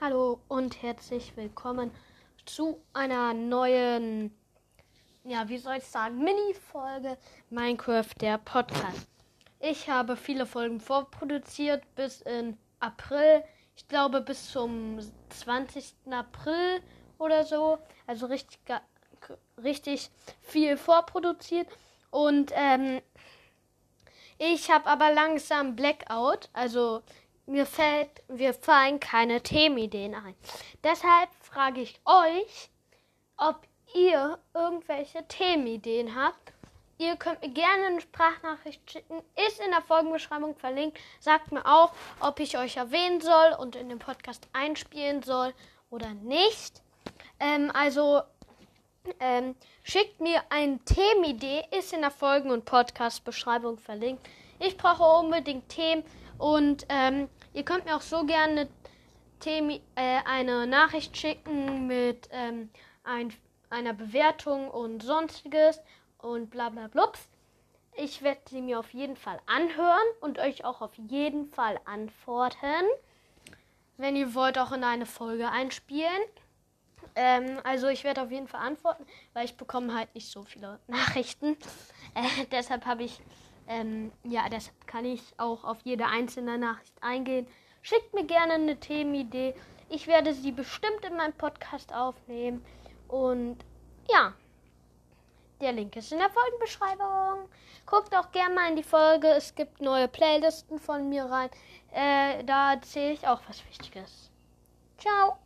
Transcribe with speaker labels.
Speaker 1: Hallo und herzlich willkommen zu einer neuen, ja, wie soll ich sagen, Mini-Folge Minecraft der Podcast. Ich habe viele Folgen vorproduziert bis in April. Ich glaube bis zum 20. April oder so. Also richtig, richtig viel vorproduziert. Und ähm, ich habe aber langsam Blackout. Also mir fällt, mir fallen keine Themenideen ein. Deshalb frage ich euch, ob ihr irgendwelche Themenideen habt. Ihr könnt mir gerne eine Sprachnachricht schicken, ist in der Folgenbeschreibung verlinkt. Sagt mir auch, ob ich euch erwähnen soll und in den Podcast einspielen soll oder nicht. Ähm, also ähm, schickt mir eine Themenidee, ist in der Folgen- und Podcast-Beschreibung verlinkt. Ich brauche unbedingt Themen und ähm, ihr könnt mir auch so gerne Themi, äh, eine Nachricht schicken mit ähm, ein, einer Bewertung und sonstiges und bla bla blups. Ich werde sie mir auf jeden Fall anhören und euch auch auf jeden Fall antworten. Wenn ihr wollt, auch in eine Folge einspielen. Ähm, also ich werde auf jeden Fall antworten, weil ich bekomme halt nicht so viele Nachrichten. Äh, deshalb habe ich ähm, ja, deshalb kann ich auch auf jede einzelne Nachricht eingehen. Schickt mir gerne eine Themenidee. Ich werde sie bestimmt in meinem Podcast aufnehmen. Und ja, der Link ist in der Folgenbeschreibung. Guckt auch gerne mal in die Folge. Es gibt neue Playlisten von mir rein. Äh, da erzähle ich auch was Wichtiges. Ciao.